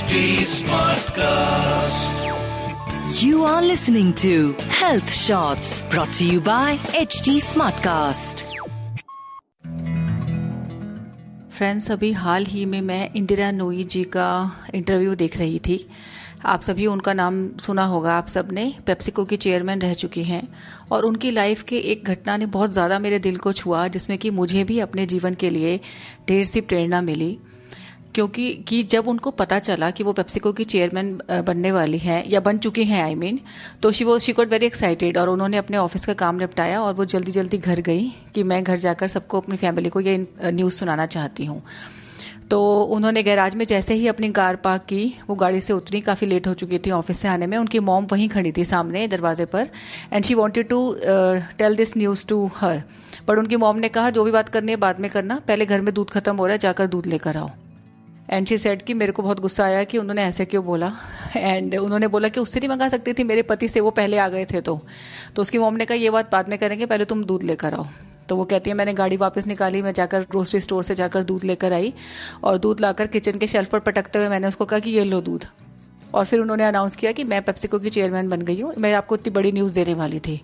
HD Smartcast. You are listening to Health Shots brought to you by HD Smartcast. Friends अभी हाल ही में मैं इंदिरा नोई जी का इंटरव्यू देख रही थी आप सभी उनका नाम सुना होगा आप सबने पेप्सिको की चेयरमैन रह चुकी हैं और उनकी लाइफ के एक घटना ने बहुत ज़्यादा मेरे दिल को छुआ जिसमें कि मुझे भी अपने जीवन के लिए ढेर सी प्रेरणा मिली क्योंकि कि जब उनको पता चला कि वो पेप्सिको की चेयरमैन बनने वाली हैं या बन चुकी हैं आई मीन तो शी वो शी गॉट वेरी एक्साइटेड और उन्होंने अपने ऑफ़िस का काम निपटाया और वो जल्दी जल्दी घर गई कि मैं घर जाकर सबको अपनी फैमिली को ये न्यूज़ सुनाना चाहती हूँ। तो उन्होंने गैराज में जैसे ही अपनी कार पार्क की, वो गाड़ी से उतरी, काफ़ी लेट हो चुकी थी ऑफ़िस से आने में, उनकी मॉम वहीं खड़ी थी सामने दरवाजे पर and she wanted to tell this news to her but उनकी मॉम ने कहा, जो भी बात करनी है, बाद में करना, पहले घर में दूध खत्म हो रहा है, जाकर दूध लेकर आओ। एंड शी सेड कि मेरे को बहुत गुस्सा आया कि उन्होंने ऐसे क्यों बोला? एंड उन्होंने बोला कि उससे नहीं मंगा सकती थी, मेरे पति से, वो पहले आ गए थे तो। तो उसकी मोम ने कहा, ये बात बाद में करेंगे, पहले तुम दूध लेकर आओ। तो वो कहती है, मैंने गाड़ी वापस निकाली, मैं जाकर ग्रोसरी स्टोर से जाकर दूध लेकर आई और दूध लाकर किचन के शेल्फ पर पटकते हुए मैंने उसको कहा कि ये लो दूध। और फिर उन्होंने अनाउंस किया कि मैं पेप्सिको की चेयरमैन बन गई हूँ। मैं आपको इतनी बड़ी न्यूज़ देने वाली थी।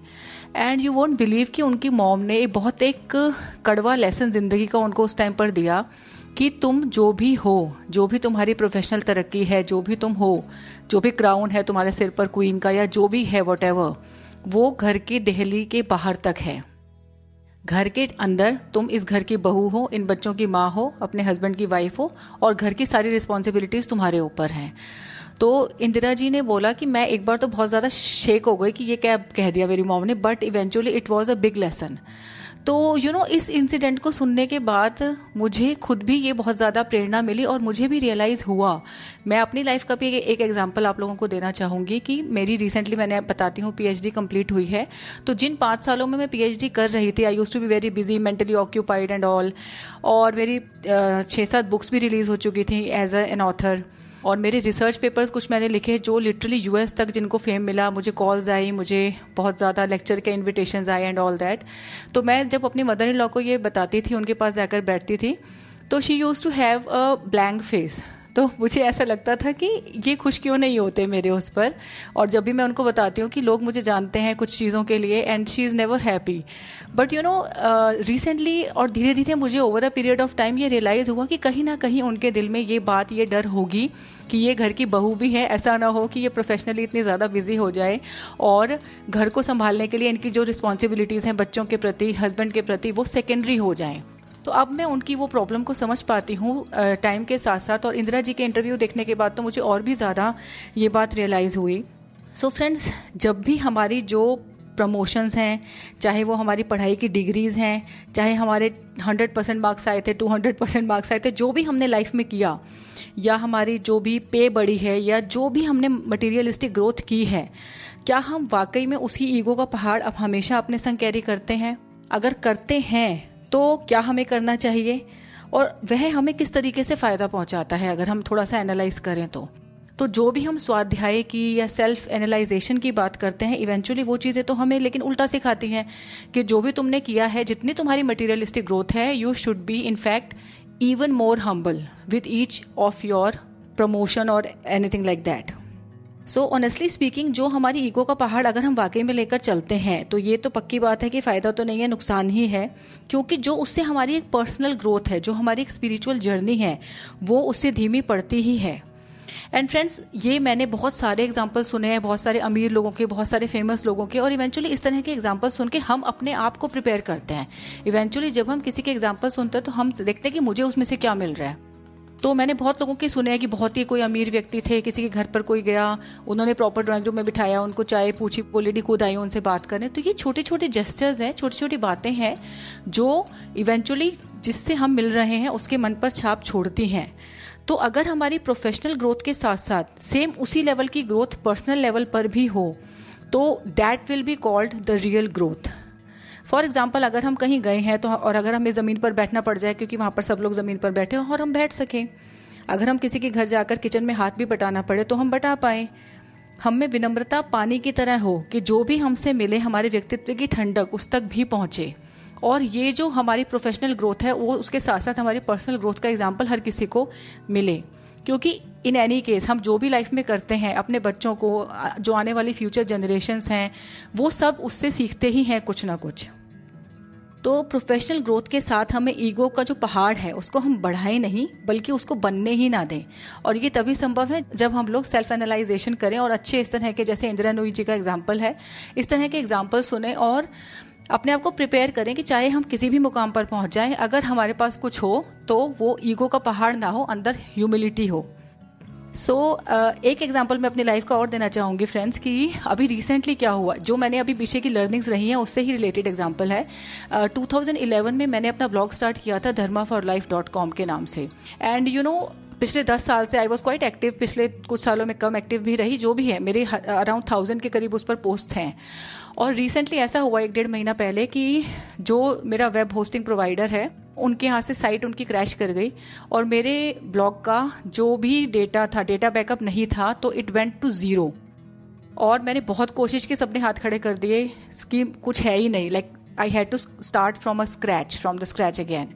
एंड यू वोंट बिलीव कि उनकी मॉम ने एक बहुत एक कड़वा लेसन ज़िंदगी का उनको उस टाइम पर दिया कि तुम जो भी हो, जो भी तुम्हारी प्रोफेशनल तरक्की है, जो भी तुम हो, जो भी क्राउन है तुम्हारे सिर पर क्वीन का या जो भी है वट वो घर की दहली के बाहर तक है। घर के अंदर तुम इस घर की बहू हो, इन बच्चों की माँ हो, अपने हस्बैंड की वाइफ हो, और घर की सारी रिस्पॉन्सिबिलिटीज तुम्हारे ऊपर हैं। तो इंदिरा जी ने बोला कि मैं एक बार तो बहुत ज़्यादा शेक हो गई कि ये क्या कह दिया मेरी मॉम ने but eventually it was a big lesson तो यू you नो know, इस इंसिडेंट को सुनने के बाद मुझे खुद भी ये बहुत ज़्यादा प्रेरणा मिली और मुझे भी रियलाइज़ हुआ। मैं अपनी लाइफ का भी एक एग्जांपल आप लोगों को देना चाहूँगी कि मेरी रिसेंटली मैंने बताती हूँ पीएचडी कंप्लीट हुई है। तो जिन पाँच सालों में मैं पीएचडी कर रही थी I used to be very busy mentally occupied and all और मेरी छः सात बुक्स भी रिलीज़ हो चुकी थी एज एन ऑथर और मेरे रिसर्च पेपर्स कुछ मैंने लिखे जो लिटरली यूएस तक जिनको फेम मिला, मुझे कॉल्स आई, मुझे बहुत ज़्यादा लेक्चर के इन्विटेशन आए एंड ऑल दैट तो मैं जब अपनी मदर इन लॉ को ये बताती थी, उनके पास जाकर बैठती थी तो she used to have a blank face तो मुझे ऐसा लगता था कि ये खुश क्यों नहीं होते मेरे उस पर? और जब भी मैं उनको बताती हूँ कि लोग मुझे जानते हैं कुछ चीज़ों के लिए and she is never happy but you know recently और धीरे धीरे मुझे over a period of time ये रियलाइज़ हुआ कि कहीं ना कहीं उनके दिल में ये बात, ये डर होगी कि ये घर की बहू भी है। ऐसा ना हो कि ये प्रोफेशनली इतनी ज़्यादा बिज़ी हो जाए और घर को संभालने के लिए इनकी जो रिस्पॉन्सिबिलिटीज़ हैं बच्चों के प्रति हस्बैंड के प्रति, वो सेकेंडरी हो जाएँ। तो अब मैं उनकी वो प्रॉब्लम को समझ पाती हूँ टाइम के साथ साथ और इंदिरा जी के इंटरव्यू देखने के बाद तो मुझे और भी ज़्यादा ये बात रियलाइज़ हुई। सो so फ्रेंड्स जब भी हमारी जो प्रमोशंस हैं, चाहे वो हमारी पढ़ाई की डिग्रीज़ हैं, चाहे हमारे 100 परसेंट मार्क्स आए थे 200 परसेंट मार्क्स आए थे, जो भी हमने लाइफ में किया, या हमारी जो भी पे बढ़ी है, या जो भी हमने मटेरियलिस्टिक ग्रोथ की है, क्या हम वाकई में उसी ईगो का पहाड़ अब हमेशा अपने संग कैरी करते हैं? अगर करते हैं तो क्या हमें करना चाहिए? और वह हमें किस तरीके से फ़ायदा पहुंचाता है अगर हम थोड़ा सा एनालाइज करें तो? तो जो भी हम स्वाध्याय की या सेल्फ एनालाइजेशन की बात करते हैं इवेंचुअली वो चीज़ें तो हमें लेकिन उल्टा सिखाती हैं कि जो भी तुमने किया है, जितनी तुम्हारी मटीरियलिस्टिक ग्रोथ है you should be in fact even more humble with each of your promotion और anything like that so honestly speaking जो हमारी ईगो का पहाड़ अगर हम वाकई में लेकर चलते हैं तो ये तो पक्की बात है कि फ़ायदा तो नहीं है, नुकसान ही है। क्योंकि जो उससे हमारी एक पर्सनल ग्रोथ है, जो हमारी एक स्पिरिचुअल जर्नी है, वो उससे धीमी पड़ती ही है। एंड फ्रेंड्स ये मैंने बहुत सारे एग्ज़ाम्पल सुने हैं, बहुत सारे अमीर लोगों के, बहुत सारे फ़ेमस लोगों के, और इवेंचुअली इस तरह के एग्ज़ाम्पल सुन के हम अपने आप को प्रिपेयर करते हैं। इवेंचुअली जब हम किसी के एग्ज़ाम्पल सुनते हैं तो हम देखते हैं कि मुझे उसमें से क्या मिल रहा है। तो मैंने बहुत लोगों की सुने हैं कि बहुत ही कोई अमीर व्यक्ति थे, किसी के घर पर कोई गया, उन्होंने प्रॉपर ड्राइंग रूम में बिठाया, उनको चाय पूछी वो लेडी खुद आई उनसे बात करें तो ये छोटे छोटे जेस्टर्स हैं छोटी छोटी बातें हैं, जो इवेंचुअली जिससे हम मिल रहे हैं, उसके मन पर छाप छोड़ती हैं। तो अगर हमारी प्रोफेशनल ग्रोथ के साथ साथ सेम उसी लेवल की ग्रोथ पर्सनल लेवल पर भी हो तो that will be called the real growth for example अगर हम कहीं गए हैं तो और अगर हमें ज़मीन पर बैठना पड़ जाए, क्योंकि वहाँ पर सब लोग ज़मीन पर बैठे हों, और हम बैठ सकें। अगर हम किसी के घर जाकर किचन में हाथ भी बटाना पड़े तो हम बटा पाए। हम में विनम्रता पानी की तरह हो कि जो भी हमसे मिले, हमारे व्यक्तित्व की ठंडक उस तक भी पहुँचे। और ये जो हमारी प्रोफेशनल ग्रोथ है, वो उसके साथ साथ हमारी पर्सनल ग्रोथ का एग्ज़ाम्पल हर किसी को मिले। क्योंकि इन एनी केस हम जो भी लाइफ में करते हैं, अपने बच्चों को, जो आने वाली फ्यूचर जनरेशन्स हैं, वो सब उससे सीखते ही हैं कुछ ना कुछ। तो प्रोफेशनल ग्रोथ के साथ हमें ईगो का जो पहाड़ है, उसको हम बढ़ाएँ नहीं, बल्कि उसको बनने ही ना दें। और ये तभी संभव है जब हम लोग सेल्फ एनालाइजेशन करें और अच्छे इस तरह के, जैसे इंदिरा नोई जी का एग्ज़ाम्पल है, इस तरह के एग्ज़ाम्पल सुने और अपने आप को प्रिपेयर करें कि चाहे हम किसी भी मुकाम पर पहुँच जाएँ, अगर हमारे पास कुछ हो तो वो ईगो का पहाड़ ना हो, अंदर ह्यूमिलिटी हो। सो so, uh, एक एग्ज़ाम्पल मैं अपनी लाइफ का और देना चाहूँगी फ्रेंड्स कि अभी रिसेंटली क्या हुआ? जो मैंने अभी पीछे की लर्निंग्स रही हैं उससे ही रिलेटेड एग्ज़ाम्पल है। Uh, 2011 में मैंने अपना ब्लॉग स्टार्ट किया था Dharma for life dot com के नाम से। एंड यू नो पिछले दस साल से आई वॉज़ क्वाइट एक्टिव पिछले कुछ सालों में कम एक्टिव भी रही, जो भी है, मेरे अराउंड थाउज़ेंड के करीब उस पर पोस्ट हैं। और रिसेंटली ऐसा हुआ एक डेढ़ महीना पहले कि जो मेरा वेब होस्टिंग प्रोवाइडर है, उनके यहाँ से साइट उनकी क्रैश कर गई और मेरे ब्लॉग का जो भी डेटा था डेटा बैकअप नहीं था तो इट वेंट टू ज़ीरो और मैंने बहुत कोशिश की, सबने हाथ खड़े कर दिए कि कुछ है ही नहीं like I had to start from a scratch from the scratch again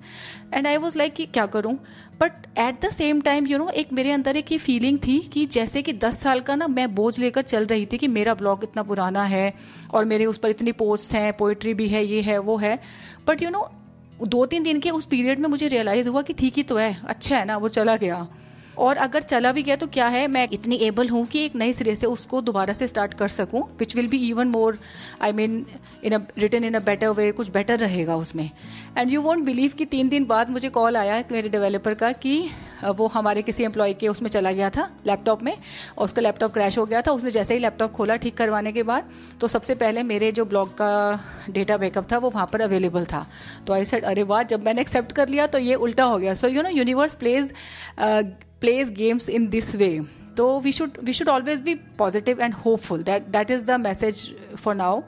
and I was like कि क्या करूँ? But at the same time you know एक मेरे अंदर एक ये फीलिंग थी कि जैसे कि दस साल का ना मैं बोझ लेकर चल रही थी कि मेरा ब्लॉग इतना पुराना है और मेरे उस पर इतनी पोस्ट हैं पोइट्री भी है, ये है, वो है। बट यू नो दो तीन दिन के उस पीरियड में मुझे रियलाइज़ हुआ कि ठीक ही तो है अच्छा है ना, वो चला गया। और अगर चला भी गया तो क्या है, मैं इतनी एबल हूँ कि एक नए सिरे से उसको दोबारा से स्टार्ट कर सकूँ which will be even more I mean in a return in a better way कुछ बेटर रहेगा उसमें। एंड यू वॉन्ट बिलीव कि तीन दिन बाद मुझे कॉल आया मेरे डेवलपर का कि वो हमारे किसी एम्प्लॉय के उसमें चला गया था लैपटॉप में, और उसका लैपटॉप क्रैश हो गया था, उसने जैसे ही लैपटॉप खोला ठीक करवाने के बाद तो सबसे पहले मेरे जो ब्लॉग का डेटा बैकअप था, वो वहाँ पर अवेलेबल था। तो आई सेड अरे वाह, जब मैंने एक्सेप्ट कर लिया तो ये उल्टा हो गया। So you know universe plays plays games in this way. तो we should we should always be positive and hopeful that that is the message for now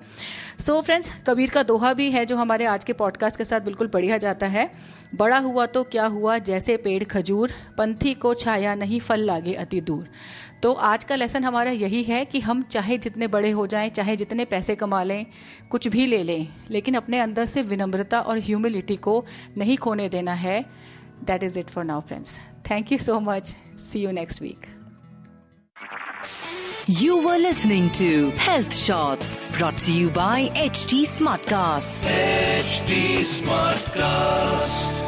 so friends Kabir का दोहा भी है जो हमारे आज के पॉडकास्ट के साथ बिल्कुल पढ़िया जाता है बड़ा हुआ तो क्या हुआ जैसे पेड़ खजूर पंथी को छाया नहीं फल लागे अति दूर तो आज का लेसन हमारा यही है कि हम चाहे जितने बड़े हो जाएँ, चाहे जितने पैसे कमा लें, कुछ भी ले लें, लेकिन अपने अंदर से विनम्रता और ह्यूमिलिटी को नहीं खोने देना है। that is it for now, friends. Thank you so much. See you next week. You were listening to Health Shots brought to you by HT Smartcast. HT Smartcast.